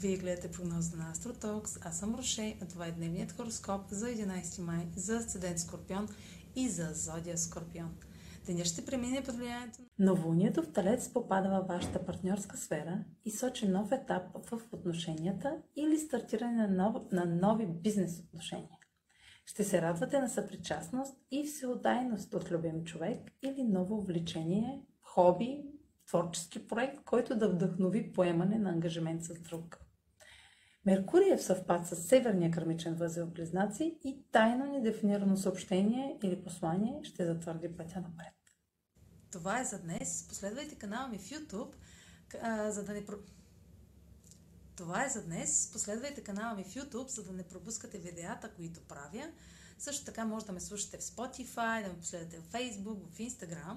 Вие гледате прогноза на Астротокс. Аз съм Роше, а това е дневният хороскоп за 11 май за Асцендент Скорпион и за Зодия Скорпион. Денят ще премине под влиянието на Новолунието в Талец попада във вашата партньорска сфера и сочи нов етап в отношенията или стартиране на, нов, на нови бизнес отношения. Ще се радвате на съпричастност и всеотдайност от любим човек или ново увлечение, хоби, творчески проект, който да вдъхнови поемане на ангажимент с друг. Меркурий е в съвпад с северния кърмичен възел Близнаци и тайно недефинирано съобщение или послание ще затвърди пътя напред. Това е за днес. Последвайте канала ми в YouTube, за да не... Това е за днес. Последвайте канала ми в YouTube, за да не пропускате видеята, които правя. Също така може да ме слушате в Spotify, да ме последвате в Facebook, в Instagram.